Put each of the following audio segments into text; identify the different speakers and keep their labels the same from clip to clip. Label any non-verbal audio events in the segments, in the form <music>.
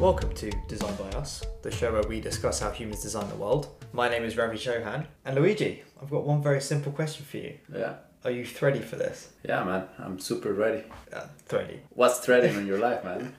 Speaker 1: Welcome to Design by Us, the show where we discuss how humans design the world. My name is Ravi Chauhan, and Luigi, I've got one very simple question for you.
Speaker 2: Yeah.
Speaker 1: Are you ready for this?
Speaker 2: Yeah, man. I'm super ready.
Speaker 1: Uh, thready.
Speaker 2: What's threading in <laughs> your life, man?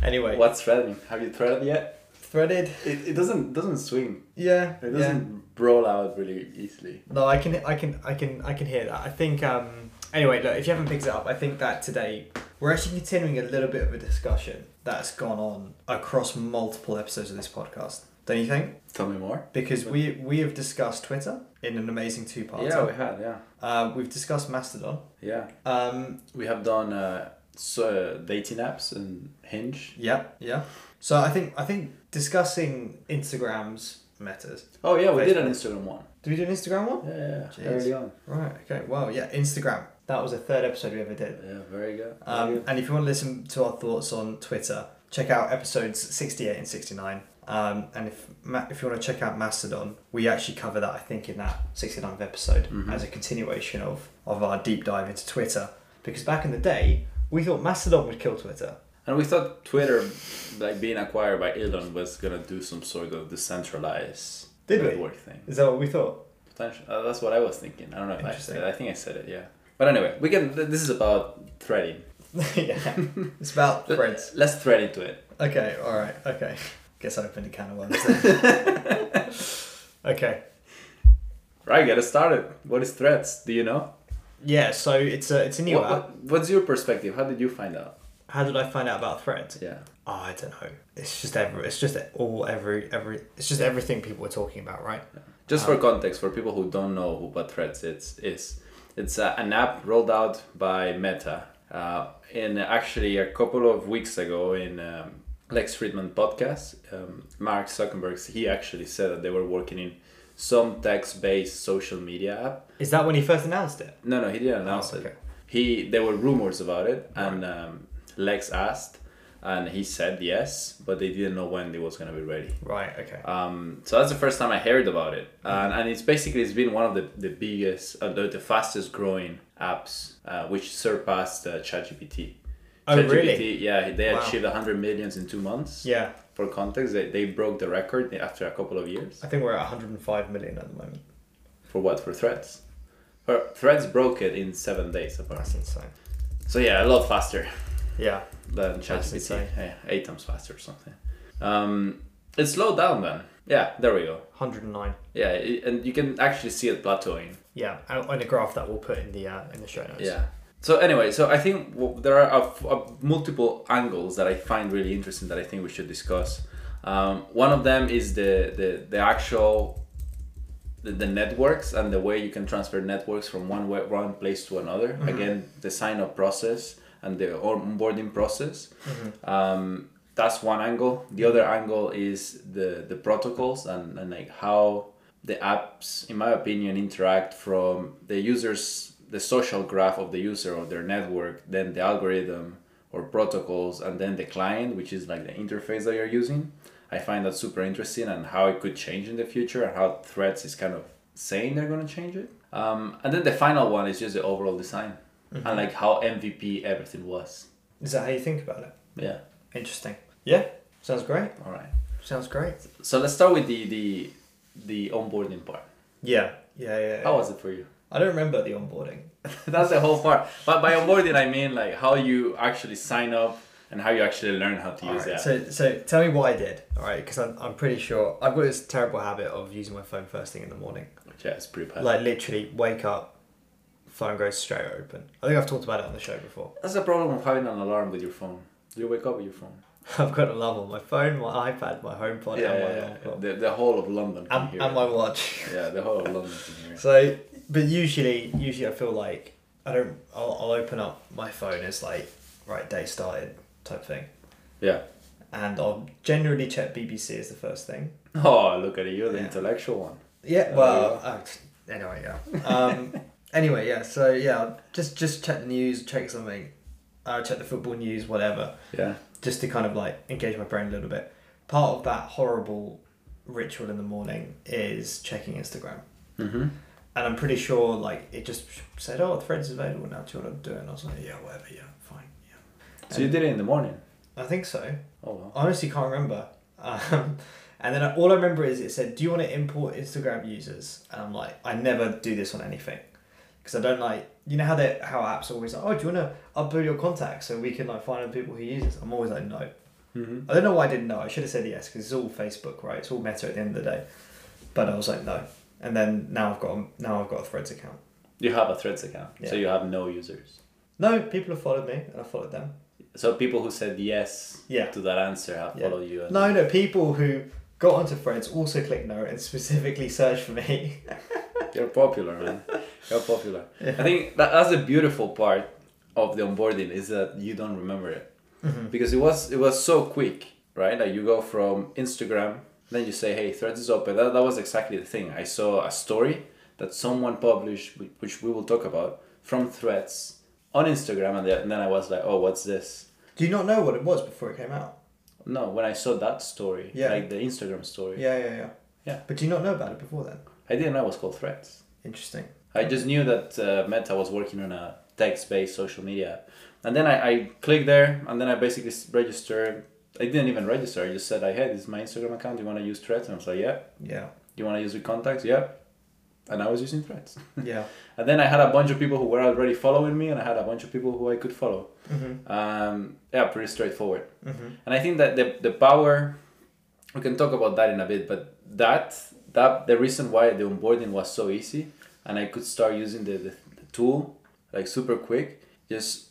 Speaker 1: Anyway,
Speaker 2: What's threading? Have you threaded yet?
Speaker 1: threaded?
Speaker 2: It, it doesn't doesn't swing.
Speaker 1: Yeah.
Speaker 2: It doesn't roll out really easily.
Speaker 1: No, I can, I can, I can, I can hear that. I think. Um, anyway, look, if you haven't picked it up, I think that today we're actually continuing a little bit of a discussion that's gone on across multiple episodes of this podcast. Don't you think?
Speaker 2: Tell me more.
Speaker 1: Because we we have discussed Twitter in an amazing two part.
Speaker 2: Yeah, we had. Yeah,
Speaker 1: Uh, we've discussed Mastodon.
Speaker 2: yeah.
Speaker 1: Um,
Speaker 2: We have done uh, so, dating apps and Hinge.
Speaker 1: yeah, yeah. So I think I think discussing Instagram's metas.
Speaker 2: Oh yeah, we did an Instagram one.
Speaker 1: Did we do an Instagram one?
Speaker 2: Yeah, yeah, yeah. early on.
Speaker 1: Right. Okay. Well, yeah. Instagram. That was the third episode we ever did.
Speaker 2: Yeah, very good. Very
Speaker 1: Um,
Speaker 2: good.
Speaker 1: and if you want to listen to our thoughts on Twitter, check out episodes 68 and 69. Um, and if if you want to check out Mastodon, we actually cover that, I think, in that 69th episode
Speaker 2: Mhm.
Speaker 1: as a continuation of, of our deep dive into Twitter. Because back in the day, we thought Mastodon would kill Twitter.
Speaker 2: And we thought Twitter, like being acquired by Elon, was gonna do some sort of decentralized
Speaker 1: Did we?
Speaker 2: network thing.
Speaker 1: Is that what we thought?
Speaker 2: Potential. Uh, that's what I was thinking. I don't know if I said. it. I think I said it. Yeah. But anyway, we can. This is about threading. <laughs>
Speaker 1: yeah. <laughs> It's about threads.
Speaker 2: Let's thread into it.
Speaker 1: Okay, alright, okay. Guess I opened a can of worms then. <laughs> okay.
Speaker 2: Right, get us started. What is threads? Do you know?
Speaker 1: Yeah, so it's a it's a new
Speaker 2: What,
Speaker 1: app.
Speaker 2: what, what's your perspective? How did you find out?
Speaker 1: How did I find out about threads?
Speaker 2: Yeah.
Speaker 1: Oh, I don't know. It's just every. It's just all every every. It's just everything people are talking about, right?
Speaker 2: Just for um, context, for people who don't know what Threads it's is, it's uh, an app rolled out by Meta. Uh, and actually, a couple of weeks ago in um, Lex Fridman podcast, um, Mark Zuckerberg he actually said that they were working in some text-based social media app.
Speaker 1: Is that when he first announced it?
Speaker 2: No, no, he didn't announce
Speaker 1: Oh, okay.
Speaker 2: it. He there were rumors about it, and um, Lex asked, and he said yes, but they didn't know when it was gonna be ready.
Speaker 1: Right. Okay.
Speaker 2: Um, so that's the first time I heard about it, and, and it's basically it's been one of the the biggest, uh, the, the fastest growing apps, uh, which surpassed uh, ChatGPT.
Speaker 1: Oh,
Speaker 2: ChatGPT,
Speaker 1: really?
Speaker 2: Yeah, they
Speaker 1: Wow.
Speaker 2: achieved 100 millions in two months.
Speaker 1: Yeah,
Speaker 2: For context, they, they broke the record after a couple of years.
Speaker 1: I think we're at 105 million at the moment.
Speaker 2: For what? For Threads. For Threads broke it in seven days apparently.
Speaker 1: That's insane.
Speaker 2: So yeah, a lot faster
Speaker 1: Yeah.
Speaker 2: Than ChatGPT. Yeah, eight times faster or something. Um, it slowed down then. Yeah, there we go.
Speaker 1: 109.
Speaker 2: Yeah, it, and you can actually see it plateauing.
Speaker 1: Yeah, on a graph that we'll put in the uh, in the show notes.
Speaker 2: Yeah. So anyway, so I think there are f- uh, multiple angles that I find really interesting that I think we should discuss. Um, one of them is the the, the actual the, the networks and the way you can transfer networks from one way, one place to another. Again, the sign up process and the onboarding process. Um, that's one angle. The other angle is the the protocols and, and like how the apps, in my opinion, interact from the users, the social graph of the user or their network, then the algorithm or protocols, and then the client, which is like the interface that you're using. I find that super interesting and how it could change in the future and how Threads is kind of saying they're going to change it. Um, and then the final one is just the overall design Mm-hmm. and like how MVP everything was.
Speaker 1: Is that how you think about it?
Speaker 2: Yeah.
Speaker 1: Interesting. Yeah. Sounds great.
Speaker 2: All right.
Speaker 1: Sounds great.
Speaker 2: So let's start with the the the onboarding part.
Speaker 1: Yeah. Yeah. Yeah. yeah.
Speaker 2: How was it for you?
Speaker 1: I don't remember the onboarding. <laughs>
Speaker 2: That's the whole part. But by onboarding, I mean like how you actually sign up and how you actually learn how to use
Speaker 1: Alright,
Speaker 2: it.
Speaker 1: So, so tell me what I did, all right? Because I'm, I'm pretty sure I've got this terrible habit of using my phone first thing in the morning.
Speaker 2: yeah, it's pretty bad.
Speaker 1: Like literally, wake up, phone goes straight open. I think I've talked about it on the show before.
Speaker 2: That's the problem of having an alarm with your phone. You wake up with your phone? <laughs>
Speaker 1: I've got an alarm on my phone, my iPad, my HomePod,
Speaker 2: yeah,
Speaker 1: and my
Speaker 2: yeah,
Speaker 1: clock,
Speaker 2: The, the whole of London can
Speaker 1: and,
Speaker 2: hear
Speaker 1: and
Speaker 2: it.
Speaker 1: my watch. <laughs>
Speaker 2: Yeah, the whole of London can hear it.
Speaker 1: So, but usually, usually I feel like I don't. I'll, I'll open up my phone as like right day started type thing,
Speaker 2: Yeah.
Speaker 1: and I'll generally check BBC as the first thing. <laughs>
Speaker 2: Oh, look at it, You're the
Speaker 1: Yeah.
Speaker 2: intellectual one.
Speaker 1: Yeah. Well. Uh, anyway, yeah. Um, anyway, yeah. So yeah, just just check the news, check something, uh, check the football news, whatever,
Speaker 2: Yeah.
Speaker 1: just to kind of like engage my brain a little bit. Part of that horrible ritual in the morning is checking Instagram.
Speaker 2: Mm-hmm.
Speaker 1: And I'm pretty sure, like, it just said, "Oh, Threads is available now. Do you want to do it?" And I was like, "Yeah, whatever. Yeah, fine. Yeah."
Speaker 2: So you did it in the morning.
Speaker 1: I think so.
Speaker 2: Oh wow.
Speaker 1: I honestly can't remember. <laughs> Um, and then all I remember is it said, "Do you want to import Instagram users?" And I'm like, I never do this on anything because I don't like. You know how they how apps are always like, "Oh, do you want to upload your contacts so we can like find the people who use this?" I'm always like, no.
Speaker 2: Mm-hmm.
Speaker 1: I don't know why I didn't know. I should have said yes because it's all Facebook, right? It's all Meta at the end of the day. But I was like, no. And then now I've got a, now I've got a Threads account.
Speaker 2: You have a Threads account,
Speaker 1: yeah.
Speaker 2: so you have no users.
Speaker 1: No, people have followed me and I followed them.
Speaker 2: So people who said yes
Speaker 1: Yeah.
Speaker 2: to that answer have
Speaker 1: Yeah.
Speaker 2: followed you. and-
Speaker 1: No, no, people who got onto Threads also clicked no and specifically searched for me. <laughs>
Speaker 2: You're popular, man. You're popular.
Speaker 1: Yeah.
Speaker 2: I think that, that's the beautiful part of the onboarding is that you don't remember it
Speaker 1: Mhm.
Speaker 2: because it was it was so quick, right? Like you go from Instagram, then you say, "Hey, Threads is open." That, that was exactly the thing. I saw a story that someone published, which we will talk about, from Threads on Instagram, and then I was like, "Oh, what's this?"
Speaker 1: Do you not know what it was before it came out?
Speaker 2: No, when I saw that story,
Speaker 1: Yeah.
Speaker 2: like the Instagram story,
Speaker 1: Yeah, yeah, yeah.
Speaker 2: Yeah.
Speaker 1: But do you not know about it before then?
Speaker 2: I didn't know it was called Threads.
Speaker 1: Interesting.
Speaker 2: I just knew that uh, Meta was working on a text-based social media, and then I, I clicked there, and then I basically registered. I didn't even register. I just said, "I had this is my Instagram account. Do you want to use Threads?" And I was like, "Yeah."
Speaker 1: Yeah.
Speaker 2: Do you want to use with contacts? Yeah. And I was using Threads. <laughs>
Speaker 1: Yeah.
Speaker 2: And then I had a bunch of people who were already following me, and I had a bunch of people who I could follow.
Speaker 1: Mhm.
Speaker 2: Um, yeah, pretty straightforward.
Speaker 1: Mhm.
Speaker 2: And I think that the the power, we can talk about that in a bit, but that that the reason why the onboarding was so easy, and I could start using the, the, the tool like super quick, just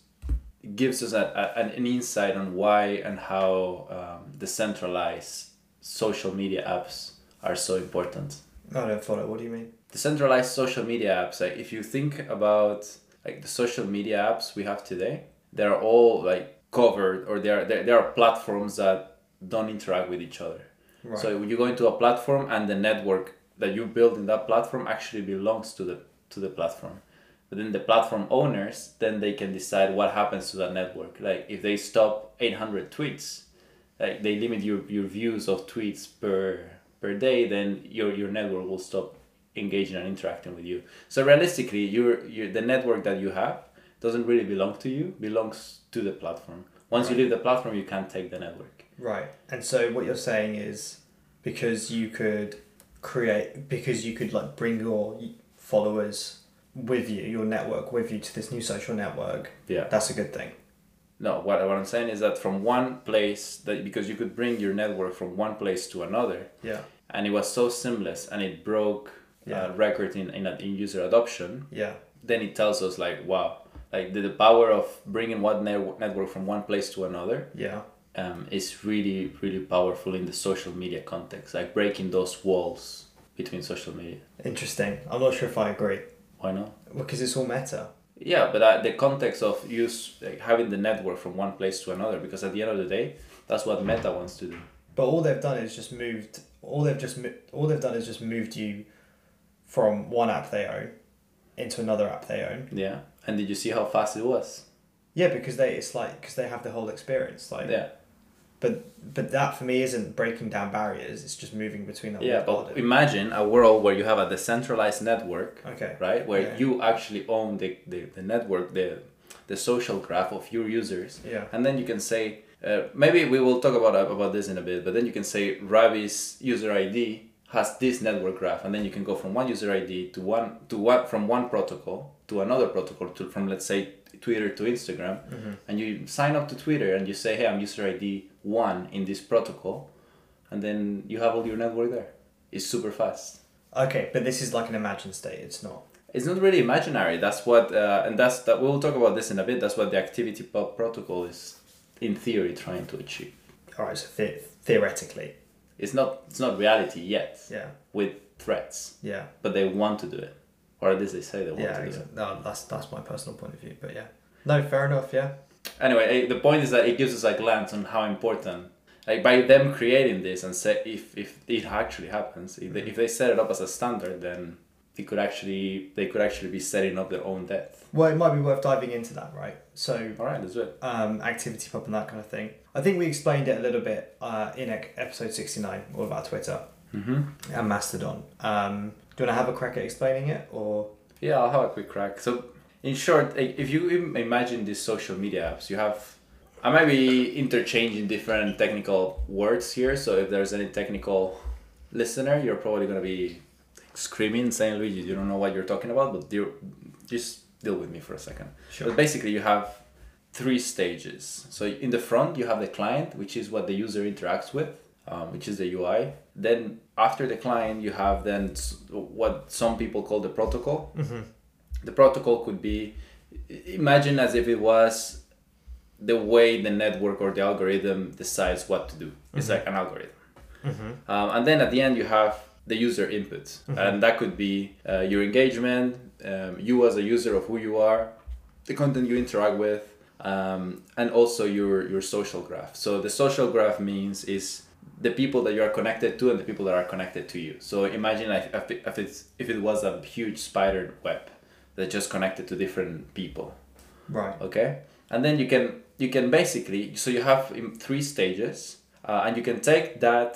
Speaker 2: gives us a, a, an, an insight on why and how um, decentralized social media apps are so important.
Speaker 1: I don't follow. What do you mean?
Speaker 2: Decentralized social media apps, like if you think about like the social media apps we have today, they're all like covered or they are they they are platforms that don't interact with each other.
Speaker 1: Right.
Speaker 2: So you go into a platform and the network that you build in that platform actually belongs to the to the platform. But then the platform owners then they can decide what happens to that network. Like if they stop 800 tweets, like they limit your, your views of tweets per per day, then your your network will stop engaging and interacting with you. So realistically, your your the network that you have doesn't really belong to you, belongs to the platform. Once you leave the platform, you can't take the network.
Speaker 1: Right. And so what you're saying is because you could create because you could like bring your followers with you, your network with you to this new social network.
Speaker 2: Yeah.
Speaker 1: That's a good thing.
Speaker 2: No, what, what I'm saying is that from one place that because you could bring your network from one place to another,
Speaker 1: Yeah.
Speaker 2: and it was so seamless, and it broke
Speaker 1: Yeah.
Speaker 2: uh, record in, in in user adoption.
Speaker 1: Yeah.
Speaker 2: Then it tells us like wow, like the, the power of bringing one network network from one place to another
Speaker 1: Yeah.
Speaker 2: um, is really really powerful in the social media context, like breaking those walls between social media.
Speaker 1: Interesting. I'm not sure if I agree
Speaker 2: Why not?
Speaker 1: because it's all meta.
Speaker 2: Yeah, but uh, the context of use like having the network from one place to another, because at the end of the day, that's what Meta wants to do.
Speaker 1: But all they've done is just moved. All they've just all they've done is just moved you from one app they own into another app they own.
Speaker 2: Yeah, and did you see how fast it was?
Speaker 1: Yeah, because they it's like because they have the whole experience. Like,
Speaker 2: Yeah,
Speaker 1: but but that for me isn't breaking down barriers. It's just moving between that.
Speaker 2: yeah. But imagine a world where you have a decentralized network,
Speaker 1: okay.
Speaker 2: right? Where
Speaker 1: Yeah.
Speaker 2: you actually own the, the, the network, the the social graph of your users,
Speaker 1: Yeah.
Speaker 2: and then you can say uh, maybe we will talk about about this in a bit. But then you can say Ravi's user ID has this network graph, and then you can go from one user ID to one to one from one protocol to another protocol to from let's say Twitter to Instagram,
Speaker 1: Mm-hmm.
Speaker 2: and you sign up to Twitter and you say, hey, I'm user ID one in this protocol, and then you have all your network there. It's super fast.
Speaker 1: Okay, but this is like an imagined state. It's not.
Speaker 2: It's not really imaginary. That's what, uh, and that's that. We'll talk about this in a bit. That's what the ActivityPub protocol is, in theory, trying to achieve.
Speaker 1: All right. So the- theoretically,
Speaker 2: It's not. It's not reality yet
Speaker 1: yeah,
Speaker 2: with threads,
Speaker 1: yeah,
Speaker 2: but they want to do it, or at least they say they want
Speaker 1: yeah.
Speaker 2: to do
Speaker 1: Exactly. No, that's that's my personal point of view. But yeah. No, fair enough. Yeah.
Speaker 2: Anyway, eh, the point is that it gives us a glance on how important, like by them creating this and say if if it actually happens, if they, if they set it up as a standard, then it could actually they could actually be setting up their own death.
Speaker 1: Well, it might be worth diving into that, right? So
Speaker 2: All right, let's do it.
Speaker 1: um, ActivityPub and that kind of thing. I think we explained it a little bit uh, in episode 69, all about Twitter
Speaker 2: Mm-hmm.
Speaker 1: and Mastodon. Um, do you want to have a crack at explaining it? or
Speaker 2: Yeah, I'll have a quick crack. So, in short, if you imagine these social media apps, you have I might be interchanging different technical words here, so if there's any technical listener, you're probably gonna be screaming, saying, "Luigi, you don't know what you're talking about." But you just deal with me for a second.
Speaker 1: Sure.
Speaker 2: But basically, you have three stages. So in the front, you have the client, which is what the user interacts with, um, which is the UI. Then after the client, you have then what some people call the protocol. The protocol could be imagine as if it was the way the network or the algorithm decides what to do. It's like an algorithm. Um, and then at the end, you have the user input, and that could be uh, your engagement, um, you as a user of who you are, the content you interact with, um, and also your your social graph. So the social graph means is the people that you are connected to and the people that are connected to you. So imagine like if, it, if it's if it was a huge spider web that just connected to different people
Speaker 1: Right.
Speaker 2: okay and then you can you can basically so you have three stages uh, and you can take that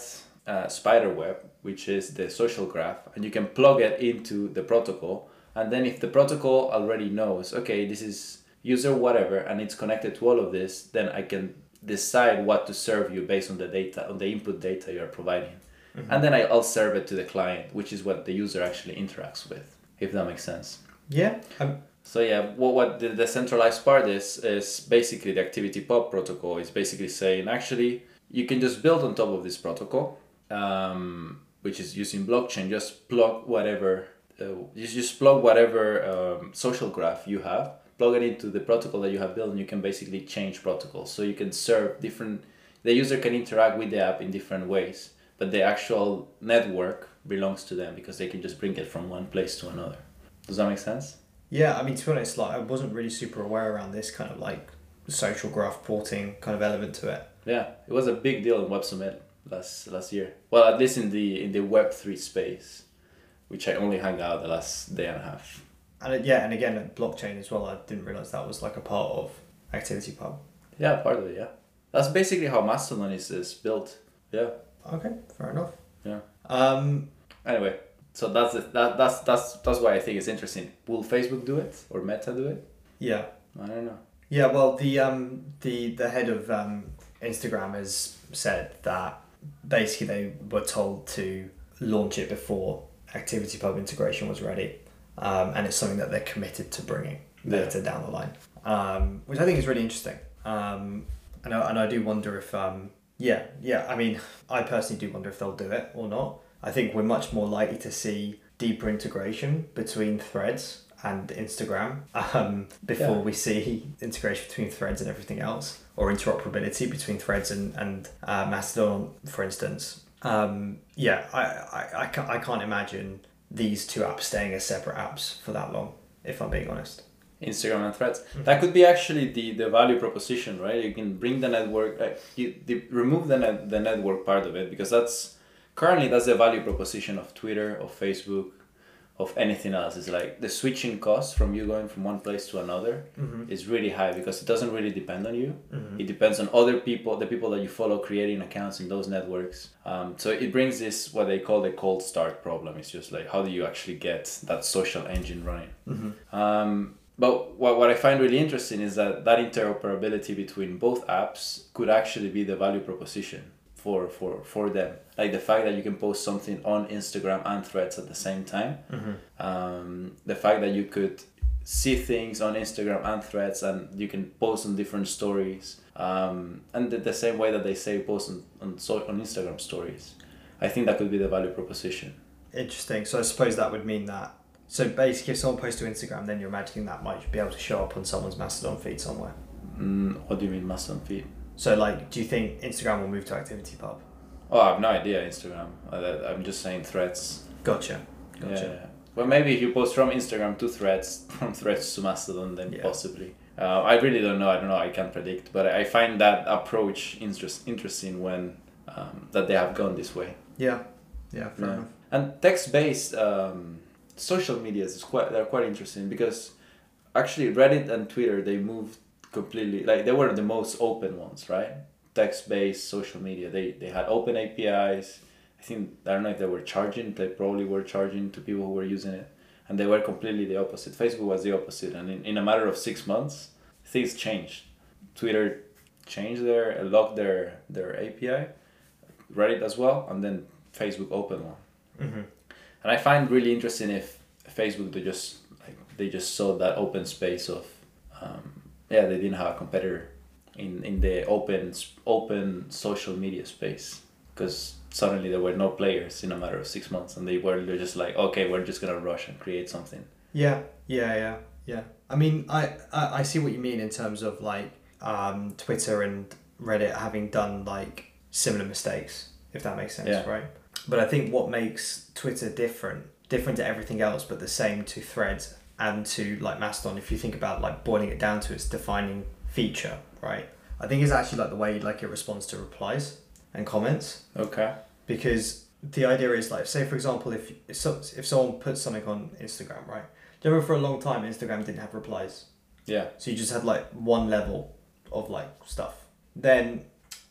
Speaker 2: uh, spider web which is the social graph and you can plug it into the protocol and then if the protocol already knows okay this is user whatever and it's connected to all of this then i can decide what to serve you based on the data on the input data you're providing and then i'll serve it to the client which is what the user actually interacts with if that makes sense
Speaker 1: Yeah. Um,
Speaker 2: so yeah, what, what the decentralized part is is basically the ActivityPub protocol is basically saying actually you can just build on top of this protocol, um, which is using blockchain. Just plug whatever, uh, you just plug whatever um, social graph you have, plug it into the protocol that you have built, and you can basically change protocols. So you can serve different. The user can interact with the app in different ways, but the actual network belongs to them because they can just bring it from one place to another. Does that make sense?
Speaker 1: yeah. I mean, to be honest, like I wasn't really super aware around this kind of like social graph porting kind of element to it.
Speaker 2: Yeah, it was a big deal in Web Summit last last year. Well, at least in the in the Web three space, which I only hung out the last day and a half.
Speaker 1: And yeah, and again, blockchain as well. I didn't realize that was like a part of ActivityPub.
Speaker 2: Yeah, part of it. Yeah, that's basically how Mastodon is, is built. Yeah.
Speaker 1: Okay, fair enough.
Speaker 2: Yeah.
Speaker 1: Um,
Speaker 2: Anyway, so that's that that's that's that's why I think it's interesting. Will Facebook do it or Meta do it?
Speaker 1: yeah,
Speaker 2: I don't know.
Speaker 1: yeah. Well, the um, the the head of um, Instagram has said that basically they were told to launch it before ActivityPub integration was ready, um, and it's something that they're committed to bringing
Speaker 2: Yeah.
Speaker 1: later down the line, um, which I think is really interesting. Um, and I, and I do wonder if um, yeah yeah I mean I personally do wonder if they'll do it or not. I think we're much more likely to see deeper integration between threads and Instagram um, before
Speaker 2: Yeah.
Speaker 1: we see integration between threads and everything else, or interoperability between threads and, and uh, Mastodon, for instance. Um, yeah, I, I, I, can't, I can't imagine these two apps staying as separate apps for that long, if I'm being honest.
Speaker 2: Instagram and Threads. That could be actually the, the value proposition, right? You can bring the network, uh, you the, remove the net, the network part of it because that's currently that's the value proposition of Twitter, of Facebook, of anything else. It's like the switching cost from you going from one place to another is really high because it doesn't really depend on you. It depends on other people, the people that you follow creating accounts in those networks. Um, so it brings this what they call the cold start problem. It's just like how do you actually get that social engine running? Um, but what, what I find really interesting is that that interoperability between both apps could actually be the value proposition for, for, for them. Like the fact that you can post something on Instagram and threads at the same time. Um, the fact that you could see things on Instagram and threads and you can post on different stories. Um, and the, the same way that they say post on, on, so, on Instagram stories. I think that could be the value proposition.
Speaker 1: Interesting. So I suppose that would mean that. So basically, if someone posts to Instagram, then you're imagining that might be able to show up on someone's Mastodon feed somewhere.
Speaker 2: Mm, what do you mean Mastodon feed?
Speaker 1: So, like, do you think Instagram will move to ActivityPub?
Speaker 2: Oh, I have no idea Instagram. I'm just saying threads.
Speaker 1: Gotcha. Gotcha.
Speaker 2: yeah. Well, maybe if you post from Instagram to threads, <laughs> from threads to Mastodon, then
Speaker 1: Yeah.
Speaker 2: possibly. Uh, I really don't know. I don't know. I can't predict. But I find that approach interest, interesting when um, that they have gone this way.
Speaker 1: Yeah. Yeah. Fair
Speaker 2: Yeah.
Speaker 1: enough.
Speaker 2: And text-based um, social medias is quite they're quite interesting because actually Reddit and Twitter they moved completely like they were the most open ones, right? Text-based social media. They they had open APIs. I think I don't know if they were charging. They probably were charging to people who were using it, and they were completely the opposite. Facebook was the opposite, and in, in a matter of six months, things changed. Twitter changed their lock their their API, Reddit as well, and then Facebook open one.
Speaker 1: Mm-hmm.
Speaker 2: And I find really interesting if Facebook they just like they just saw that open space of um, yeah they didn't have a competitor in in the open open social media space because suddenly there were no players in a matter of six months and they were they're just like okay we're just gonna rush and create something
Speaker 1: Yeah, yeah, yeah, yeah. I mean, I, I, I see what you mean in terms of like um, Twitter and Reddit having done like similar mistakes, if that makes sense,
Speaker 2: Yeah.
Speaker 1: right? But I think what makes Twitter different, different to everything else, but the same to Threads and to like Mastodon, if you think about like boiling it down to its defining feature, right? I think it's actually like the way like it responds to replies and comments.
Speaker 2: Okay.
Speaker 1: Because the idea is like say for example if if, so, if someone puts something on instagram right? Do you remember for a long time instagram didn't have replies?
Speaker 2: Yeah.
Speaker 1: So you just had like one level of like stuff. Then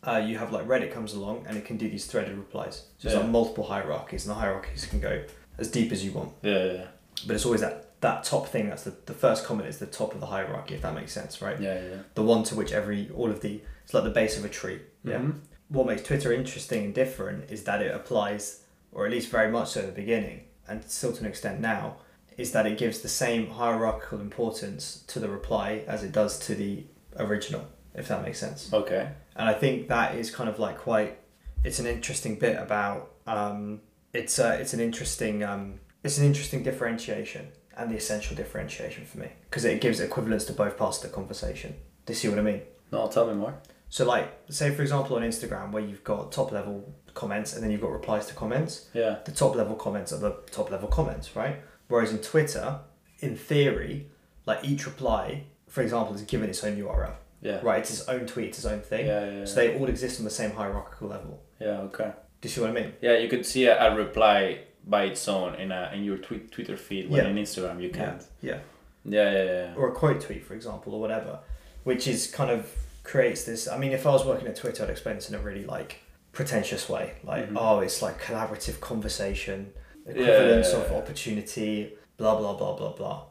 Speaker 1: uh, you have like reddit comes along and it can do these threaded replies. So it's like multiple hierarchies and the hierarchies can go as deep as you want.
Speaker 2: Yeah yeah yeah.
Speaker 1: But it's always that that top thing that's the, the first comment is the top of the hierarchy if that makes sense right
Speaker 2: yeah, yeah.
Speaker 1: the one to which every all of the it's like the base of a tree yeah
Speaker 2: Mhm.
Speaker 1: what makes Twitter interesting and different is that it applies, or at least very much so at the beginning, and still to an extent now, is that it gives the same hierarchical importance to the reply as it does to the original, if that makes sense.
Speaker 2: okay
Speaker 1: And I think that is kind of like quite, it's an interesting bit about, um, it's uh, it's an interesting um, it's an interesting differentiation and the essential differentiation for me because it gives equivalence to both parts of the conversation. Do you see what I mean?
Speaker 2: no tell me more
Speaker 1: So, like, say for example on Instagram, where you've got top level comments and then you've got replies to comments.
Speaker 2: yeah
Speaker 1: The top level comments are the top level comments, right? Whereas in Twitter, in theory, like each reply, for example, is given its own URL,
Speaker 2: yeah
Speaker 1: right? It's its own tweet, its own thing.
Speaker 2: yeah yeah, yeah.
Speaker 1: So they all exist on the same hierarchical level.
Speaker 2: yeah okay
Speaker 1: Do you see what I mean?
Speaker 2: Yeah, you could see a, a reply by its own in a in your tweet, Twitter feed. When
Speaker 1: Yeah.
Speaker 2: in Instagram you can't.
Speaker 1: Yeah.
Speaker 2: Yeah, yeah, yeah.
Speaker 1: Or a quote tweet, for example, or whatever, which is kind of creates this. I mean, if I was working at Twitter, I'd explain this in a really like pretentious way, like
Speaker 2: Mhm.
Speaker 1: oh, it's like collaborative conversation,
Speaker 2: Yeah,
Speaker 1: equivalence
Speaker 2: yeah,
Speaker 1: of
Speaker 2: yeah.
Speaker 1: opportunity, blah blah blah blah blah.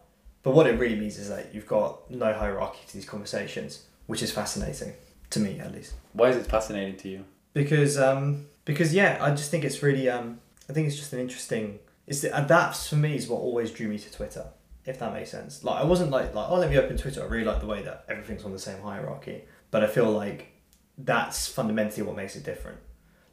Speaker 1: But what it really means is that you've got no hierarchy to these conversations, which is fascinating to me at least.
Speaker 2: Why is it fascinating to you?
Speaker 1: Because um because yeah, I just think it's really um I think it's just an interesting. It's and that for me is what always drew me to Twitter. If that makes sense. Like I wasn't like like oh let me open Twitter. I really like the way that everything's on the same hierarchy. But I feel like that's fundamentally what makes it different.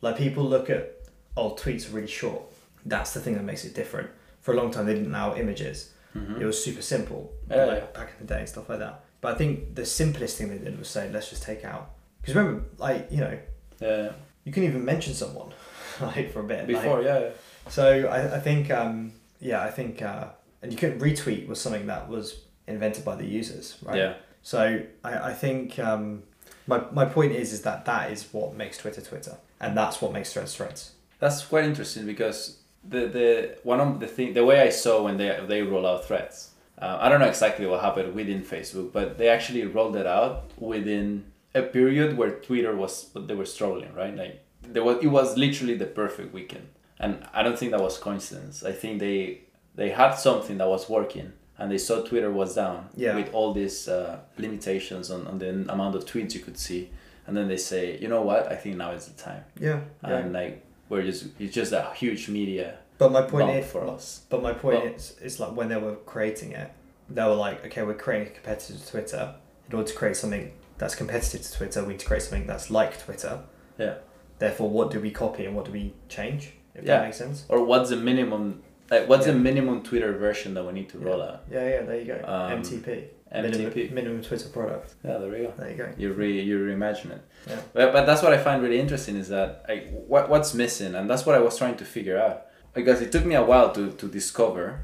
Speaker 1: Like people look at oh tweets are really short. That's the thing that makes it different. For a long time they didn't allow images.
Speaker 2: Mhm.
Speaker 1: It was super simple.
Speaker 2: Yeah,
Speaker 1: like
Speaker 2: yeah.
Speaker 1: back in the day and stuff like that. But I think the simplest thing they did was say let's just take out because remember like you know
Speaker 2: Yeah,
Speaker 1: you can even mention someone <laughs> like for a bit
Speaker 2: before, yeah, yeah.
Speaker 1: so I, I think um yeah i think uh and you couldn't retweet was something that was invented by the users right
Speaker 2: yeah,
Speaker 1: so i, I think um my, my point is is that that is what makes twitter twitter and that's what makes threads threads
Speaker 2: That's quite interesting because the the one of the thing the way I saw when they they roll out threads. Uh, I don't know exactly what happened within Facebook, but they actually rolled it out within a period where Twitter was they were struggling, right? Like there was it was literally the perfect weekend, and I don't think that was coincidence. I think they they had something that was working, and they saw Twitter was down
Speaker 1: Yeah.
Speaker 2: with all these uh, limitations on, on the amount of tweets you could see, and then they say, you know what? I think now is the time
Speaker 1: yeah,
Speaker 2: and like we're just it's just a huge media
Speaker 1: but my point is
Speaker 2: for us.
Speaker 1: but my point
Speaker 2: Well-
Speaker 1: is it's like when they were creating it they were like okay we're creating a competitor to twitter in order to create something that's competitive to twitter we need to create something that's like twitter
Speaker 2: Yeah.
Speaker 1: Therefore what do we copy and what do we change if
Speaker 2: Yeah.
Speaker 1: that makes sense
Speaker 2: Or what's the minimum? Like what's the minimum Twitter version that we need to roll out?
Speaker 1: Yeah, yeah, there you go.
Speaker 2: Um,
Speaker 1: MTP.
Speaker 2: MTP.
Speaker 1: Minimum, minimum Twitter product.
Speaker 2: Yeah, there we go.
Speaker 1: There you go.
Speaker 2: You re you reimagine it.
Speaker 1: Yeah.
Speaker 2: But, but that's what I find really interesting is that like what what's missing, and that's what I was trying to figure out because it took me a while to to discover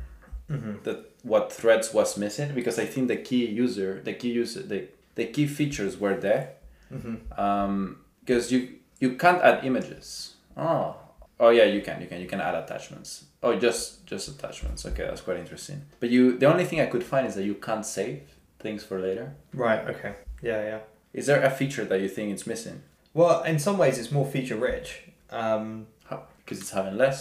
Speaker 1: Mm-hmm.
Speaker 2: that what threads was missing because I think the key user, the key user, the the key features were there.
Speaker 1: Mm-hmm.
Speaker 2: um because you you can't add images oh oh yeah you can you can you can add attachments oh just just attachments okay that's quite interesting but you the only thing i could find is that you can't save things for later
Speaker 1: Right. Okay. Yeah, yeah.
Speaker 2: is there a feature that you think it's missing
Speaker 1: Well, in some ways, it's more feature rich. Um,
Speaker 2: because it's having less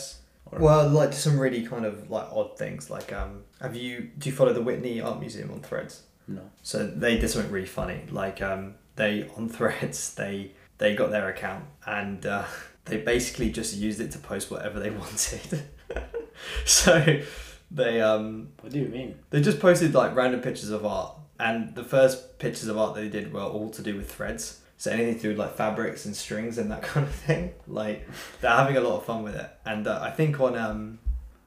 Speaker 2: or
Speaker 1: well, like some really kind of like odd things. Like, um, have you do you follow the Whitney Art Museum on Threads?
Speaker 2: no
Speaker 1: So they did something really funny. Like, um, they on <laughs> Threads they they got their account and uh, <laughs> they basically just used it to post whatever they <laughs> wanted. <laughs> so they um
Speaker 2: What do you mean?
Speaker 1: they just posted like random pictures of art, and the first pictures of art they did were all to do with threads. So anything to do with like fabrics and strings and that kind of thing. Like they're having a lot of fun with it. And uh, I think on um,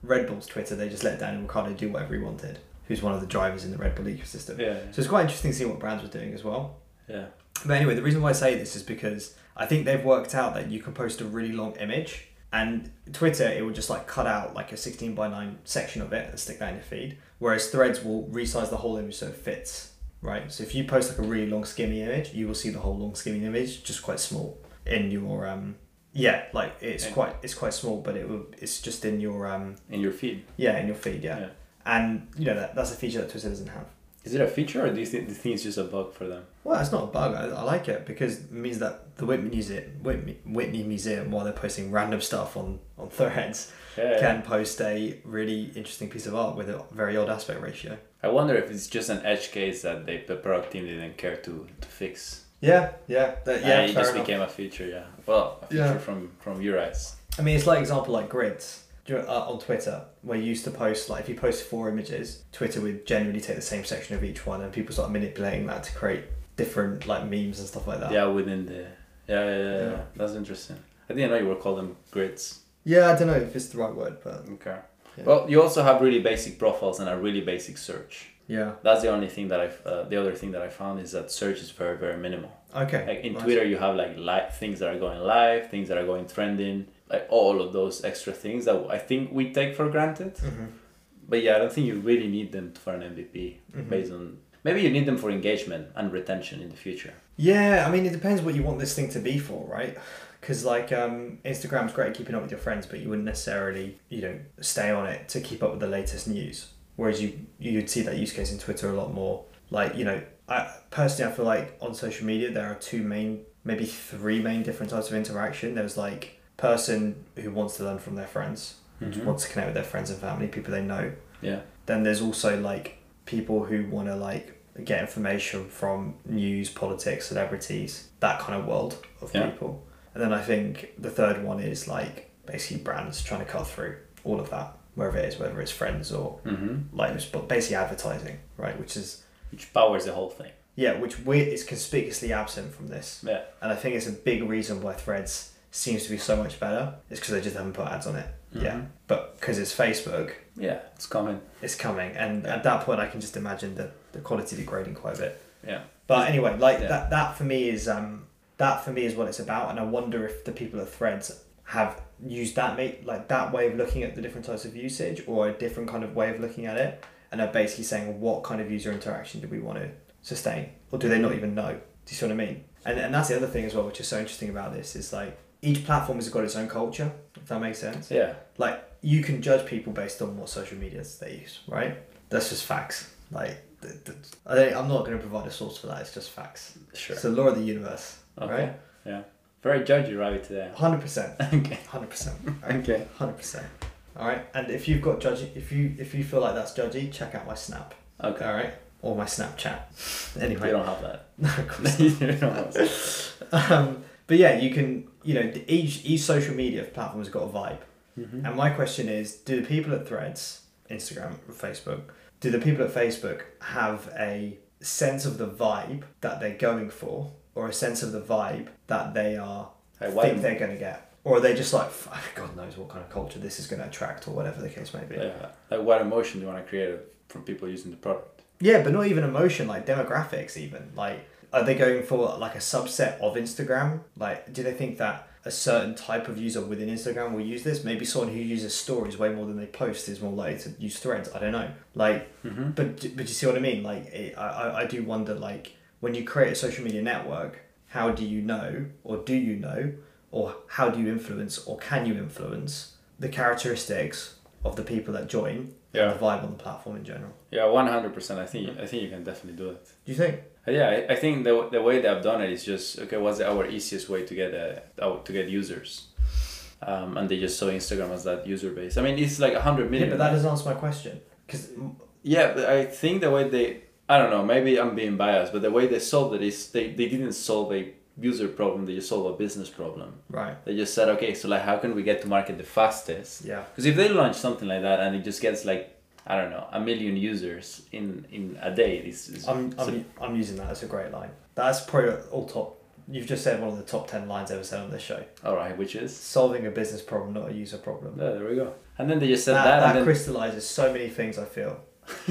Speaker 1: Red Bull's Twitter they just let Daniel Ricciardo do whatever he wanted. Who's one of the drivers in the Red Bull ecosystem.
Speaker 2: Yeah.
Speaker 1: So it's quite interesting to see what brands were doing as well.
Speaker 2: Yeah.
Speaker 1: But anyway, the reason why I say this is because I think they've worked out that you can post a really long image, and Twitter it will just like cut out like a sixteen by nine section of it and stick that in your feed. Whereas Threads will resize the whole image so it fits. Right. So if you post like a really long skinny image, you will see the whole long skinny image just quite small in your um. Yeah, like it's
Speaker 2: And-
Speaker 1: quite it's quite small, but it will it's just in your um
Speaker 2: In your feed.
Speaker 1: yeah in your feed yeah,
Speaker 2: Yeah.
Speaker 1: and you know that that's a feature that Twitter doesn't have.
Speaker 2: Is it a feature or do you think, do you think it's just a bug for them?
Speaker 1: Well, it's not a bug. I, I like it because it means that the Whitney Museum, Whitney, Whitney Museum, while they're posting random stuff on on Threads,
Speaker 2: Yeah.
Speaker 1: can post a really interesting piece of art with a very odd aspect ratio.
Speaker 2: I wonder if it's just an edge case that they, the product team didn't care to, to fix.
Speaker 1: Yeah, yeah, that, yeah.
Speaker 2: it just
Speaker 1: enough.
Speaker 2: became a feature, yeah. Well, a feature
Speaker 1: Yeah.
Speaker 2: from, from your eyes.
Speaker 1: I mean, it's like example like grids uh, on Twitter, where you used to post like if you post four images, Twitter would generally take the same section of each one, and people start manipulating that to create different like memes and stuff like that.
Speaker 2: Yeah, within the. Yeah, yeah, yeah, yeah.
Speaker 1: Yeah.
Speaker 2: That's interesting. I didn't know you were calling them grids.
Speaker 1: Yeah, I don't know if it's the right word, but
Speaker 2: Okay.
Speaker 1: Yeah.
Speaker 2: Well, you also have really basic profiles and a really basic search.
Speaker 1: yeah.
Speaker 2: That's the only thing that I've. Uh, the other thing that I found is that search is very, very minimal.
Speaker 1: Okay.
Speaker 2: Like in
Speaker 1: nice.
Speaker 2: Twitter, you have like live things that are going live, things that are going trending, like all of those extra things that I think we take for granted.
Speaker 1: Mhm.
Speaker 2: But yeah, I don't think you really need them for an MVP
Speaker 1: Mhm.
Speaker 2: based on. Maybe you need them for engagement and retention in the future.
Speaker 1: Yeah, I mean, it depends what you want this thing to be for, right? Because like um, Instagram's great at keeping up with your friends, but you wouldn't necessarily, you know, stay on it to keep up with the latest news. Whereas you you'd see that use case in Twitter a lot more. Like you know, I personally I feel like on social media there are two main, maybe three main different types of interaction. There's like person who wants to learn from their friends,
Speaker 2: Mhm.
Speaker 1: wants to connect with their friends and family, people they know.
Speaker 2: Yeah.
Speaker 1: Then there's also like people who want to like get information from news, politics, celebrities, that kind of world of
Speaker 2: Yeah.
Speaker 1: people. And then I think the third one is like basically brands trying to cut through all of that, wherever it is, whether it's friends or
Speaker 2: Mm-hmm.
Speaker 1: like but basically advertising, right? Which is
Speaker 2: Which powers the whole thing.
Speaker 1: yeah, which we is conspicuously absent from this.
Speaker 2: Yeah.
Speaker 1: And I think it's a big reason why Threads seems to be so much better. Is because they just haven't put ads on it. Yeah,
Speaker 2: Mhm.
Speaker 1: but because it's Facebook,
Speaker 2: Yeah, it's coming.
Speaker 1: it's coming, and at that point, I can just imagine the the quality degrading quite a bit.
Speaker 2: Yeah.
Speaker 1: But anyway, like
Speaker 2: Yeah.
Speaker 1: that that for me is um that for me is what it's about, and I wonder if the people at Threads have used that mate like that way of looking at the different types of usage, or a different kind of way of looking at it, and are basically saying what kind of user interaction do we want to sustain, or do they not even know? Do you see what I mean? And and that's the other thing as well, which is so interesting about this is like each platform has got its own culture. If that makes sense
Speaker 2: Yeah.
Speaker 1: like you can judge people based on what social medias they use, right? That's just facts. Like, th- th- I don't, I'm not going to provide a source for that. It's just facts.
Speaker 2: Sure.
Speaker 1: It's the law of the universe,
Speaker 2: Okay.
Speaker 1: right?
Speaker 2: Yeah. Very judgy, Ravi, today.
Speaker 1: Hundred percent, <laughs>
Speaker 2: okay.
Speaker 1: hundred percent, <laughs>
Speaker 2: Okay.
Speaker 1: hundred percent. All right, and if you've got judgy, if you if you feel like that's judgy, check out my Snap.
Speaker 2: Okay.
Speaker 1: All right, or my Snapchat. Anyway. <laughs>
Speaker 2: You don't have that.
Speaker 1: no, of course
Speaker 2: you don't have that.
Speaker 1: um, but yeah, you can. You know, each each social media platform has got a vibe.
Speaker 2: Mhm.
Speaker 1: And my question is, do the people at Threads, Instagram, Facebook, do the people at Facebook have a sense of the vibe that they're going for, or a sense of the vibe that they are
Speaker 2: Hey,
Speaker 1: think they're going to get, or are they just like, God knows what kind of culture this is going to attract, or whatever the case may be?
Speaker 2: Yeah. Like, what emotion do you want to create from people using the product?
Speaker 1: Yeah, but not even emotion, like demographics, even like. Are they going for like a subset of Instagram? Like, do they think that a certain type of user within Instagram will use this? Maybe someone who uses stories way more than they post is more likely to use threads. I don't know. Like,
Speaker 2: Mm-hmm.
Speaker 1: but but you see what I mean? Like, it, I I- do wonder like when you create a social media network, how do you know, or do you know, or how do you influence, or can you influence the characteristics of the people that join
Speaker 2: Yeah.
Speaker 1: and the vibe on the platform in general?
Speaker 2: Yeah, one hundred percent. I think I think you can definitely do it.
Speaker 1: Do you think?
Speaker 2: Uh, Yeah, I, I think the, the way they have done it is just okay. What's our easiest way to get uh, out to get users? Um, and they just saw Instagram as that user base. I mean, it's like a hundred
Speaker 1: Yeah, but that doesn't answer my question because
Speaker 2: Yeah, but I think the way they I don't know. Maybe I'm being biased, but the way they solved it is they, they didn't solve a user problem. They just solved a business problem.
Speaker 1: Right.
Speaker 2: They just said, okay, so like, how can we get to market the fastest?
Speaker 1: Yeah.
Speaker 2: Because if they launch something like that and it just gets like I don't know a million users in in a day, This is
Speaker 1: I'm,
Speaker 2: so-
Speaker 1: I'm, I'm using that as a great line. That's probably all top. You've just said one of the top 10 lines ever said on this show.
Speaker 2: all right, which is
Speaker 1: Solving a business problem, not a user problem.
Speaker 2: yeah, there we go. And then they just said
Speaker 1: that
Speaker 2: that,
Speaker 1: that,
Speaker 2: and then
Speaker 1: crystallizes so many things, I feel.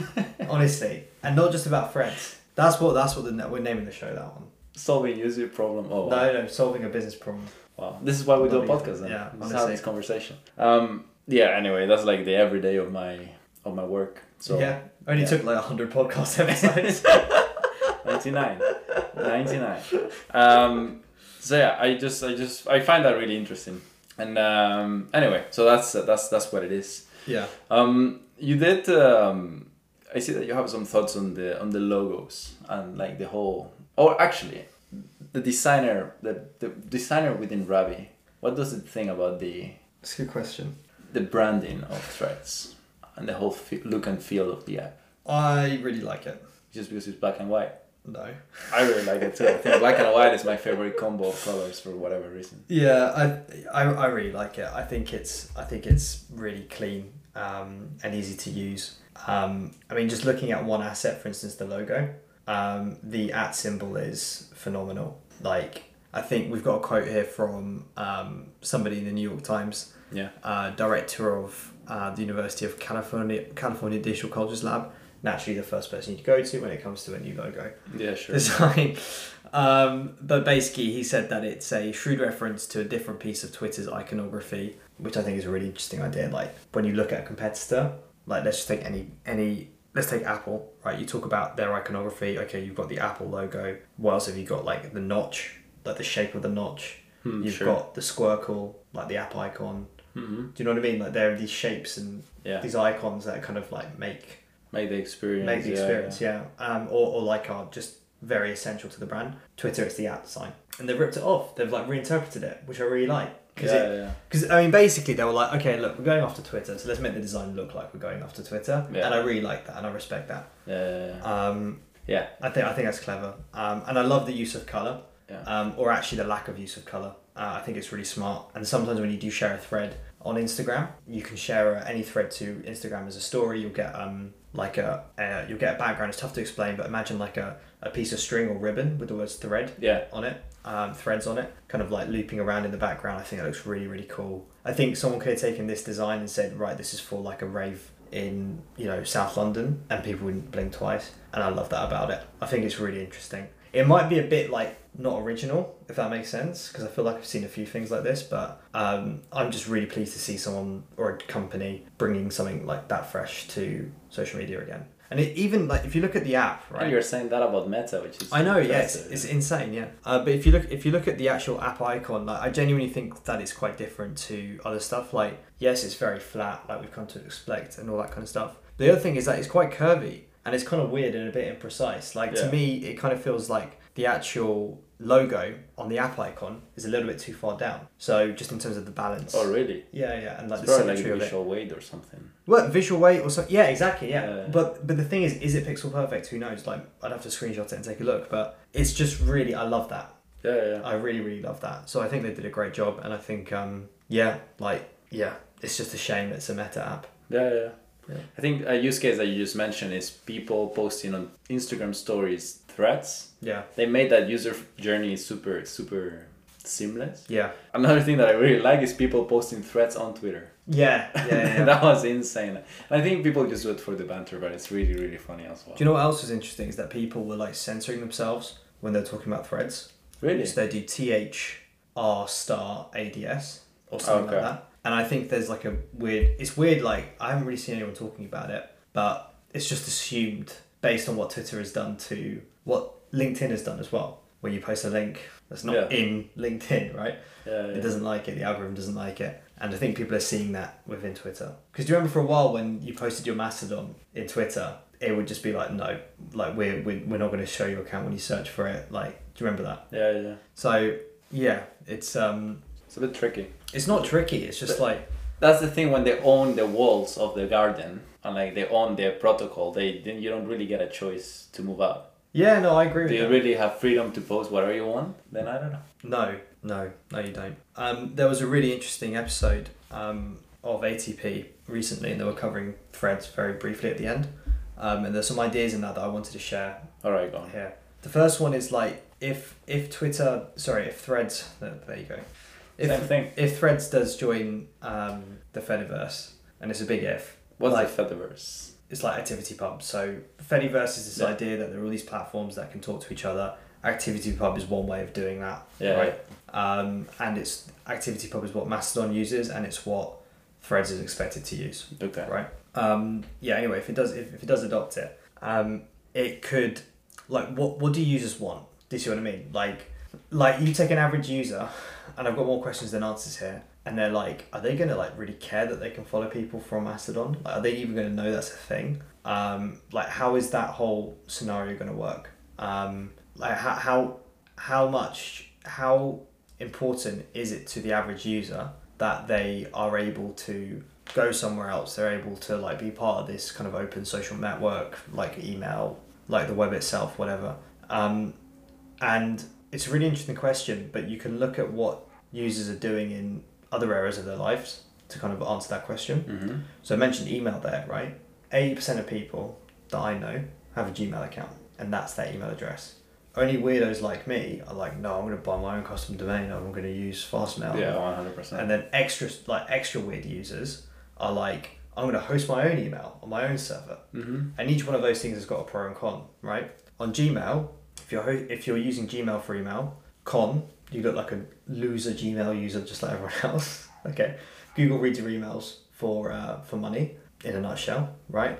Speaker 1: <laughs> Honestly. And not just about friends. That's what that's what the, we're naming the show that one.
Speaker 2: solving user problem. Oh wow.
Speaker 1: No, no, solving a business problem.
Speaker 2: wow, this is why we do a podcast. Then.
Speaker 1: yeah,
Speaker 2: this is how this conversation. Um, yeah. Anyway, that's like the everyday of my of my work. So
Speaker 1: yeah. I only
Speaker 2: yeah.
Speaker 1: took like 100 podcast <laughs> episodes.
Speaker 2: 99 99 um so yeah i just i just i find that really interesting and um anyway so that's that's that's what it is
Speaker 1: yeah.
Speaker 2: um you did um i see that you have some thoughts on the on the logos and like the whole or actually the designer the the designer within Ravi what does it think about the
Speaker 1: That's a good question.
Speaker 2: the branding of threads and the whole fe- look and feel of the app
Speaker 1: I really like it.
Speaker 2: just because it's black and white
Speaker 1: No.
Speaker 2: I really like it too. I think black and white is my favorite combo of colors for whatever reason.
Speaker 1: Yeah, I, I, I really like it. I think it's I think it's really clean um, and easy to use. Um, I mean, just looking at one asset, for instance, the logo, um, the at symbol is phenomenal. Like, I think we've got a quote here from um, somebody in the New York Times,
Speaker 2: Yeah.
Speaker 1: uh, director of uh, the University of California California Digital Cultures Lab. Naturally, the first person you go to when it comes to a new logo
Speaker 2: Yeah, sure. <laughs>
Speaker 1: design. Um, but basically, he said that it's a shrewd reference to a different piece of Twitter's iconography, which I think is a really interesting idea. Like when you look at a competitor, like let's just take any any let's take Apple, right? You talk about their iconography. Okay, you've got the Apple logo. What else have you got? Like the notch, like the shape of the notch.
Speaker 2: Hmm,
Speaker 1: You've
Speaker 2: sure.
Speaker 1: got the squircle, like the app icon.
Speaker 2: Hmm
Speaker 1: Do you know what I mean? Like there are these shapes and
Speaker 2: Yeah.
Speaker 1: these icons that kind of like make
Speaker 2: Make the experience.
Speaker 1: make the
Speaker 2: yeah,
Speaker 1: experience, yeah. Um, or, or like are just very essential to the brand. Twitter, it's the at sign, and they've ripped it off. They've like reinterpreted it, which I really like.
Speaker 2: Yeah,
Speaker 1: Because
Speaker 2: yeah, yeah.
Speaker 1: because I mean, basically they were like, okay, look, we're going after Twitter, so let's make the design look like we're going after Twitter,
Speaker 2: Yeah.
Speaker 1: and I really like that, and I respect that.
Speaker 2: Yeah, yeah, yeah.
Speaker 1: Um,
Speaker 2: yeah.
Speaker 1: I think I think that's clever, um, and I love the use of color,
Speaker 2: Yeah.
Speaker 1: um, or actually the lack of use of color. Uh, I think it's really smart. And sometimes when you do share a thread on Instagram, you can share uh, any thread to Instagram as a story. You'll get um like a uh, you'll get a background. It's tough to explain, but imagine like a, a piece of string or ribbon with the words thread
Speaker 2: Yeah.
Speaker 1: on it, um, threads on it, kind of like looping around in the background. I think it looks really, really cool. I think someone could have taken this design and said, right, this is for like a rave in, you know, South London, and people wouldn't blink twice. And I love that about it. I think it's really interesting. It might be a bit like not original, if that makes sense, because I feel like I've seen a few things like this, but um, I'm just really pleased to see someone or a company bringing something like that fresh to social media again. And it, even like if you look at the app, right?
Speaker 2: And you're saying that about Meta, which is
Speaker 1: I know, yeah, it's, it's insane, yeah. Uh, but if you look, if you look at the actual app icon, like I genuinely think that it's quite different to other stuff. Like, yes, it's very flat, like we've come to expect, and all that kind of stuff. The other thing is that it's quite curvy and it's kind of weird and a bit imprecise. Like
Speaker 2: Yeah.
Speaker 1: to me, it kind of feels like the actual logo on the app icon is a little bit too far down. So just in terms of the balance.
Speaker 2: Oh, really?
Speaker 1: Yeah, yeah, and like
Speaker 2: It's
Speaker 1: the
Speaker 2: probably like
Speaker 1: symmetry
Speaker 2: a
Speaker 1: of it.
Speaker 2: visual weight or something.
Speaker 1: Well, visual weight or something. Yeah, exactly. Yeah.
Speaker 2: Yeah.
Speaker 1: But but the thing is, is it pixel perfect? Who knows? Like, I'd have to screenshot it and take a look. But it's just really, I love that.
Speaker 2: Yeah, yeah.
Speaker 1: I really, really love that. So I think they did a great job, and I think, um, yeah, like, yeah, it's just a shame it's a meta app.
Speaker 2: Yeah, yeah.
Speaker 1: Yeah.
Speaker 2: I think a use case that you just mentioned is people posting on Instagram stories threads.
Speaker 1: Yeah,
Speaker 2: They made that user journey super, super seamless.
Speaker 1: yeah,
Speaker 2: Another thing that I really like is people posting threads on Twitter.
Speaker 1: yeah, yeah. yeah. <laughs>
Speaker 2: that was insane. I think people just do it for the banter, but it's really, really funny as well.
Speaker 1: Do you know what else is interesting? Is that people were like censoring themselves when they're talking about threads.
Speaker 2: Really?
Speaker 1: So they do th r star ads or something
Speaker 2: Okay.
Speaker 1: like that. And I think there's like a weird. It's weird. Like I haven't really seen anyone talking about it, but it's just assumed based on what Twitter has done to what LinkedIn has done as well. Where you post a link that's not
Speaker 2: Yeah.
Speaker 1: in LinkedIn, right?
Speaker 2: Yeah,
Speaker 1: It doesn't like it. The algorithm doesn't like it. And I think people are seeing that within Twitter. Because do you remember for a while when you posted your Mastodon in Twitter, it would just be like, no, like we're, we're, we're not going to show your account when you search for it. Like, do you remember that?
Speaker 2: Yeah, yeah.
Speaker 1: So yeah, it's um,
Speaker 2: It's a bit tricky.
Speaker 1: it's not tricky. It's just like
Speaker 2: that's the thing when they own the walls of the garden and like they own their protocol, they then you don't really get a choice to move out.
Speaker 1: Yeah, no, I agree with
Speaker 2: Do you
Speaker 1: that.
Speaker 2: really have freedom to post whatever you want? Then I don't know.
Speaker 1: No, no, no, you don't. Um, there was a really interesting episode um, of ATP recently, and they were covering threads very briefly at the end. Um, and there's some ideas in that that I wanted to share
Speaker 2: All right, go on.
Speaker 1: here. The first one is like if if Twitter, sorry, if Threads, there, there you go. If
Speaker 2: Same thing.
Speaker 1: if Threads does join um, the Fediverse, and it's a big if,
Speaker 2: What's
Speaker 1: like,
Speaker 2: the Fediverse?
Speaker 1: It's like ActivityPub. So Fediverse is this
Speaker 2: Yeah.
Speaker 1: idea that there are all these platforms that can talk to each other. ActivityPub is one way of doing that.
Speaker 2: Yeah.
Speaker 1: Right. Um, and it's ActivityPub is what Mastodon uses, and it's what Threads is expected to use.
Speaker 2: Okay.
Speaker 1: Right. Um, yeah. Anyway, if it does, if, if it does adopt it, um, it could like what what do users want? Do you see what I mean? Like, like you take an average user, and I've got more questions than answers here. And they're like, are they gonna like really care that they can follow people from Mastodon? Like, are they even gonna know that's a thing? Um, like, how is that whole scenario gonna work? Um, like, how how how much how important is it to the average user that they are able to go somewhere else they're able to like be part of this kind of open social network like email like the web itself whatever um, and it's a really interesting question but you can look at what users are doing in other areas of their lives to kind of answer that question
Speaker 2: Mm-hmm.
Speaker 1: so I mentioned email there, right? 80% of people that I know have a Gmail account, and that's their email address. Only weirdos like me are like, no, I'm going to buy my own custom domain, I'm going to use Fastmail.
Speaker 2: Yeah, one hundred percent.
Speaker 1: And then extra, like extra weird users are like, I'm going to host my own email on my own server.
Speaker 2: Mm-hmm.
Speaker 1: And each one of those things has got a pro and con, right? On Gmail, if you're ho- if you're using Gmail for email, con, you look like a loser Gmail user just like everyone <laughs> else. okay, Google reads your emails for uh, for money in a nutshell, right?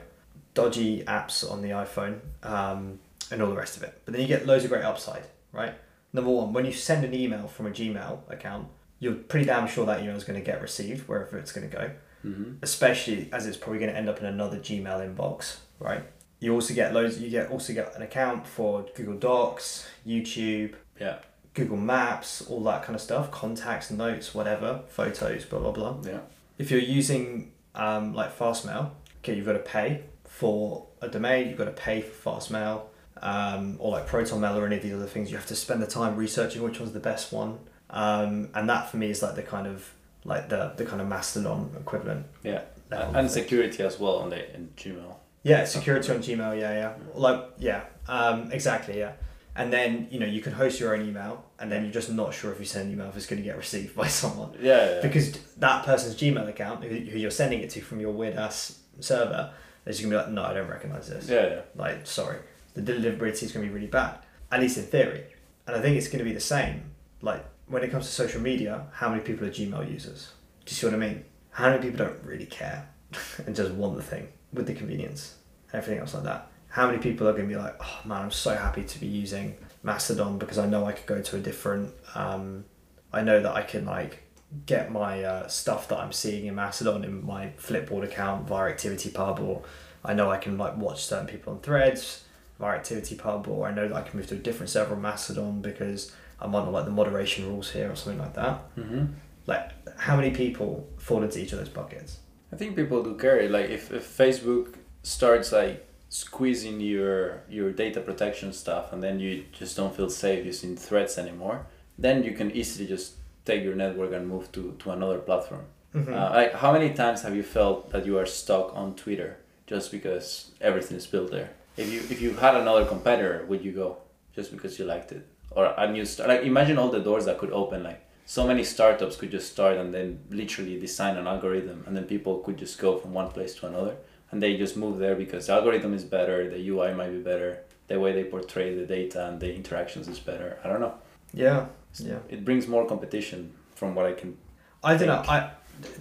Speaker 1: Dodgy apps on the iPhone um, and all the rest of it. But then you get loads of great upside, right? Number one, when you send an email from a Gmail account, you're pretty damn sure that email is going to get received wherever it's going to go
Speaker 2: Mm-hmm.
Speaker 1: especially as it's probably going to end up in another Gmail inbox, right? You also get loads. You get also get an account for Google Docs, YouTube,
Speaker 2: Yeah.
Speaker 1: Google Maps, all that kind of stuff, contacts, notes, whatever, photos, blah blah blah.
Speaker 2: Yeah.
Speaker 1: If you're using um, like Fastmail, okay, you've got to pay for a domain. You've got to pay for Fastmail, um, or like ProtonMail or any of these other things. You have to spend the time researching which one's the best one, um, and that for me is like the kind of like the the kind of Mastodon equivalent.
Speaker 2: Yeah. and security as well on the in Gmail.
Speaker 1: Yeah, security on Gmail. Yeah, yeah. Like, yeah, um, exactly. Yeah, and then you know you can host your own email, and then you're just not sure if you send an email if it's going to get received by <laughs> someone
Speaker 2: Yeah. yeah,
Speaker 1: because that person's Gmail account, who, you're sending it to from your weird ass server, they're just gonna be like, no, I don't recognize this.
Speaker 2: yeah. Yeah.
Speaker 1: Like, sorry, the deliverability is gonna be really bad, at least in theory. And I think it's gonna be the same. Like when it comes to social media, how many people are Gmail users? Do you see what I mean? How many people don't really care <laughs> and just want the thing with the convenience and everything else like that? How many people are going to be like, oh man, I'm so happy to be using Mastodon because I know I could go to a different. Um, I know that I can like get my uh, stuff that I'm seeing in Mastodon in my Flipboard account via ActivityPub, or I know I can like watch certain people on Threads via ActivityPub, or I know that I can move to a different server on Mastodon because I'm on like the moderation rules here or something like that.
Speaker 2: Mm-hmm.
Speaker 1: Like, how many people fall into each of those buckets?
Speaker 2: I think people do care. Like if, if Facebook starts like squeezing your your data protection stuff and then you just don't feel safe using threads anymore, then you can easily just take your network and move to, to another platform.
Speaker 1: Mhm.
Speaker 2: Uh, like how many times have you felt that you are stuck on Twitter just because everything is built there? If you if you had another competitor, would you go just because you liked it or a new start? Like imagine all the doors that could open. Like so many startups could just start and then literally design an algorithm, and then people could just go from one place to another, and they just move there because the algorithm is better, the UI might be better, the way they portray the data and the interactions is better. I don't know.
Speaker 1: Yeah, yeah.
Speaker 2: It brings more competition from what I can.
Speaker 1: I don't know.
Speaker 2: think.
Speaker 1: I,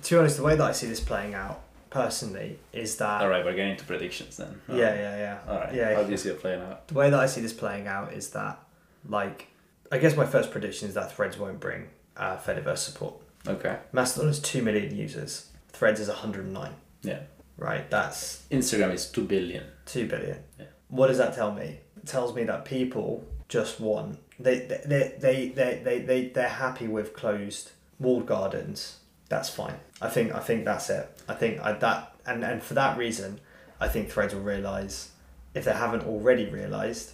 Speaker 1: to be honest, the way that I see this playing out personally is that.
Speaker 2: All right, we're getting to predictions then.
Speaker 1: Uh, Yeah, yeah, yeah.
Speaker 2: All right.
Speaker 1: Yeah.
Speaker 2: How do you see it playing out?
Speaker 1: The way that I see this playing out is that, like, I guess my first prediction is that Threads won't bring uh, Fediverse support.
Speaker 2: Okay.
Speaker 1: Mastodon has 2 million users, Threads is 109.
Speaker 2: Yeah
Speaker 1: right? That's
Speaker 2: Instagram is 2 billion.
Speaker 1: 2 billion.
Speaker 2: Yeah.
Speaker 1: What does that tell me? It tells me that people just want, they they they they they they they're happy with closed walled gardens. That's fine. I think, I think that's it. I think I, that, and, and for that reason, I think Threads will realize, if they haven't already realized,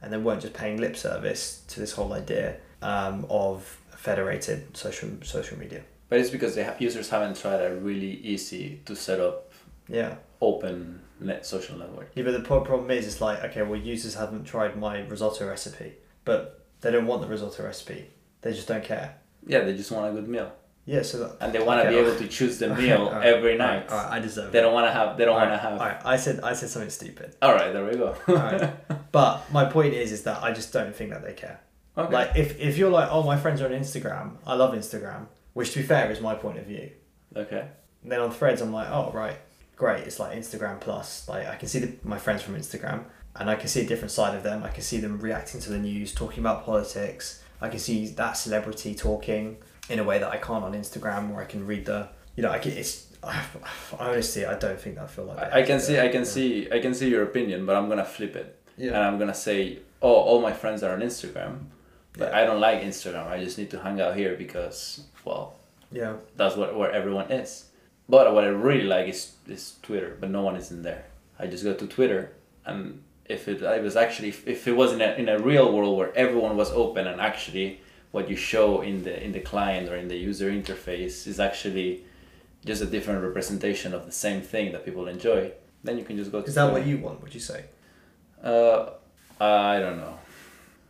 Speaker 1: and they weren't just paying lip service to this whole idea um, of federated social social media.
Speaker 2: But it's because the users haven't tried a really easy to set up
Speaker 1: yeah.
Speaker 2: open net social network.
Speaker 1: Yeah, but the pro- problem is, it's like okay, well, users haven't tried my risotto recipe, but they don't want the risotto recipe. They just don't care.
Speaker 2: Yeah, they just want a good meal,
Speaker 1: Yeah, so that.
Speaker 2: and they want to
Speaker 1: Okay,
Speaker 2: be able to choose the <laughs> meal every night.
Speaker 1: alright, I deserve
Speaker 2: They
Speaker 1: it.
Speaker 2: don't want to have. They don't want to have.
Speaker 1: alright, I said I said something stupid.
Speaker 2: All right, there we go.
Speaker 1: Alright. <laughs> But my point is, is that I just don't think that they care.
Speaker 2: okay.
Speaker 1: Like if if you're like, oh, my friends are on Instagram. I love Instagram, which to be fair is my point of view.
Speaker 2: okay.
Speaker 1: then on Threads, I'm like, oh right, great. It's like Instagram plus. Like I can see the, my friends from Instagram, and I can see a different side of them. I can see them reacting to the news, talking about politics. I can see that celebrity talking in a way that I can't on Instagram, where I can read the, you know, I can. It's I, <sighs> honestly, I don't think that I feel like.
Speaker 2: I, I can see. I can
Speaker 1: Yeah.
Speaker 2: see. I can see your opinion, but I'm gonna flip it,
Speaker 1: yeah.
Speaker 2: and I'm gonna say, oh, all my friends are on Instagram, but
Speaker 1: Yeah.
Speaker 2: I don't like Instagram. I just need to hang out here because, well,
Speaker 1: Yeah.
Speaker 2: that's what where everyone is. But what I really like is is Twitter, but no one is in there. I just go to Twitter, and if it I was actually if, if it was in a in a real world where everyone was open and actually what you show in the in the client or in the user interface is actually just a different representation of the same thing that people enjoy, then you can just go to
Speaker 1: Is that
Speaker 2: Twitter.
Speaker 1: what you want? Would you say?
Speaker 2: Uh, I don't know.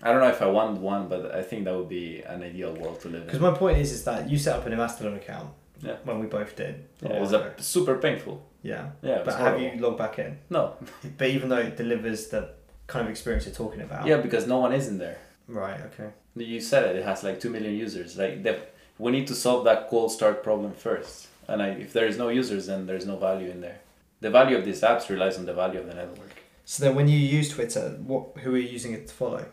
Speaker 2: I don't know if I want one, but I think that would be an ideal world to live in.
Speaker 1: Because my point is, is that you set up an Mastodon account.
Speaker 2: Yeah.
Speaker 1: When we both did.
Speaker 2: Yeah, it was a, super painful.
Speaker 1: Yeah.
Speaker 2: Yeah,
Speaker 1: But have you logged back in?
Speaker 2: No. <laughs>
Speaker 1: But even though it delivers the kind of experience you're talking about.
Speaker 2: Yeah, because no one is in there.
Speaker 1: Right. Okay.
Speaker 2: You said it. It has like two million users. Like the, we need to solve that cold start problem first. And I, if there is no users, then there is no value in there. The value of these apps relies on the value of the network.
Speaker 1: So then, when you use Twitter, what who are you using it to follow?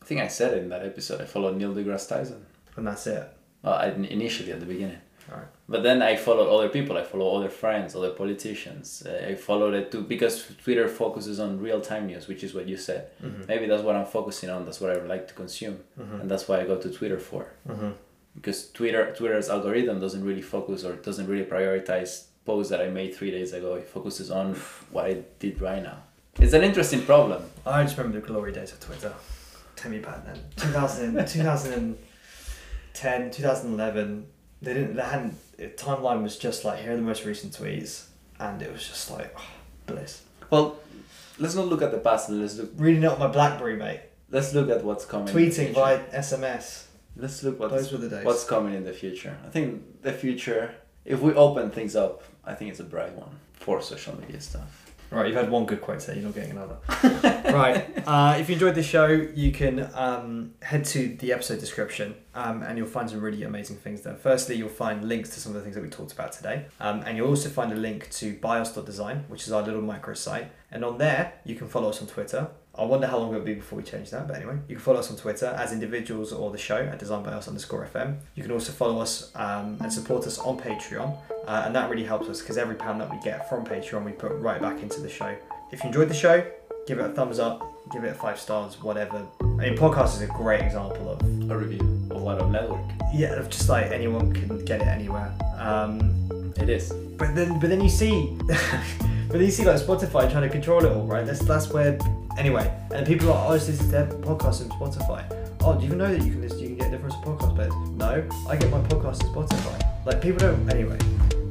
Speaker 2: I think I said it in that episode. I followed Neil deGrasse Tyson.
Speaker 1: And that's it.
Speaker 2: Well, I, initially at the beginning.
Speaker 1: Alright.
Speaker 2: But then I follow other people. I follow other friends, other politicians. Uh, I follow it too because Twitter focuses on real time news, which is what you said.
Speaker 1: Mm-hmm.
Speaker 2: Maybe that's what I'm focusing on. That's what I like to consume, and that's why I go to Twitter for.
Speaker 1: Mm-hmm.
Speaker 2: Because Twitter Twitter's algorithm doesn't really focus or doesn't really prioritize posts that I made three days ago. It focuses on what I did right now. It's an interesting problem.
Speaker 1: I just remember the glory days of Twitter. Tell me back then. 2000, 2010, 2011. They didn't. They hadn't. The timeline was just like here are the most recent tweets, and it was just like oh, bliss.
Speaker 2: Well, let's not look at the past. Let's look.
Speaker 1: Reading on my BlackBerry, mate.
Speaker 2: Let's look at what's coming.
Speaker 1: Tweeting by SMS.
Speaker 2: Let's look what's
Speaker 1: Those were the days.
Speaker 2: what's coming in the future. I think the future, if we open things up, I think it's a bright one for social media stuff.
Speaker 1: Right, you've had one good quote there, you're not getting another. <laughs> right, uh, if you enjoyed this show, you can um, head to the episode description um, and you'll find some really amazing things there. Firstly, you'll find links to some of the things that we talked about today. Um, and you'll also find a link to byus.design, which is our little microsite. And on there, you can follow us on Twitter. I wonder how long it'll be before we change that, but anyway, you can follow us on Twitter as individuals or the show at designbyus underscore FM. You can also follow us um, and support us on Patreon, uh, and that really helps us because every pound that we get from Patreon, we put right back into the show. If you enjoyed the show, give it a thumbs up, give it a five stars, whatever. I mean, podcast is a great example of
Speaker 2: A review of what a network.
Speaker 1: yeah, of just like anyone can get it anywhere. Um,
Speaker 2: It is.
Speaker 1: but then, but then you see, <laughs> but you see like Spotify trying to control it all, right? That's that's where anyway. And people are, oh, this is their podcast on Spotify. Oh, do you even know that you can listen, you can get different podcast players? No, I get my podcast on Spotify. Like people don't. Anyway,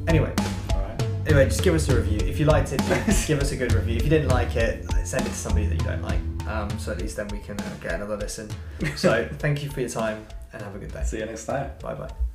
Speaker 1: anyway,
Speaker 2: All right.
Speaker 1: anyway, just give us a review. If you liked it, <laughs> give us a good review. If you didn't like it, send it to somebody that you don't like. Um, so at least then we can uh, get another listen. So <laughs> thank you for your time and have a good day.
Speaker 2: See you next time.
Speaker 1: Bye bye.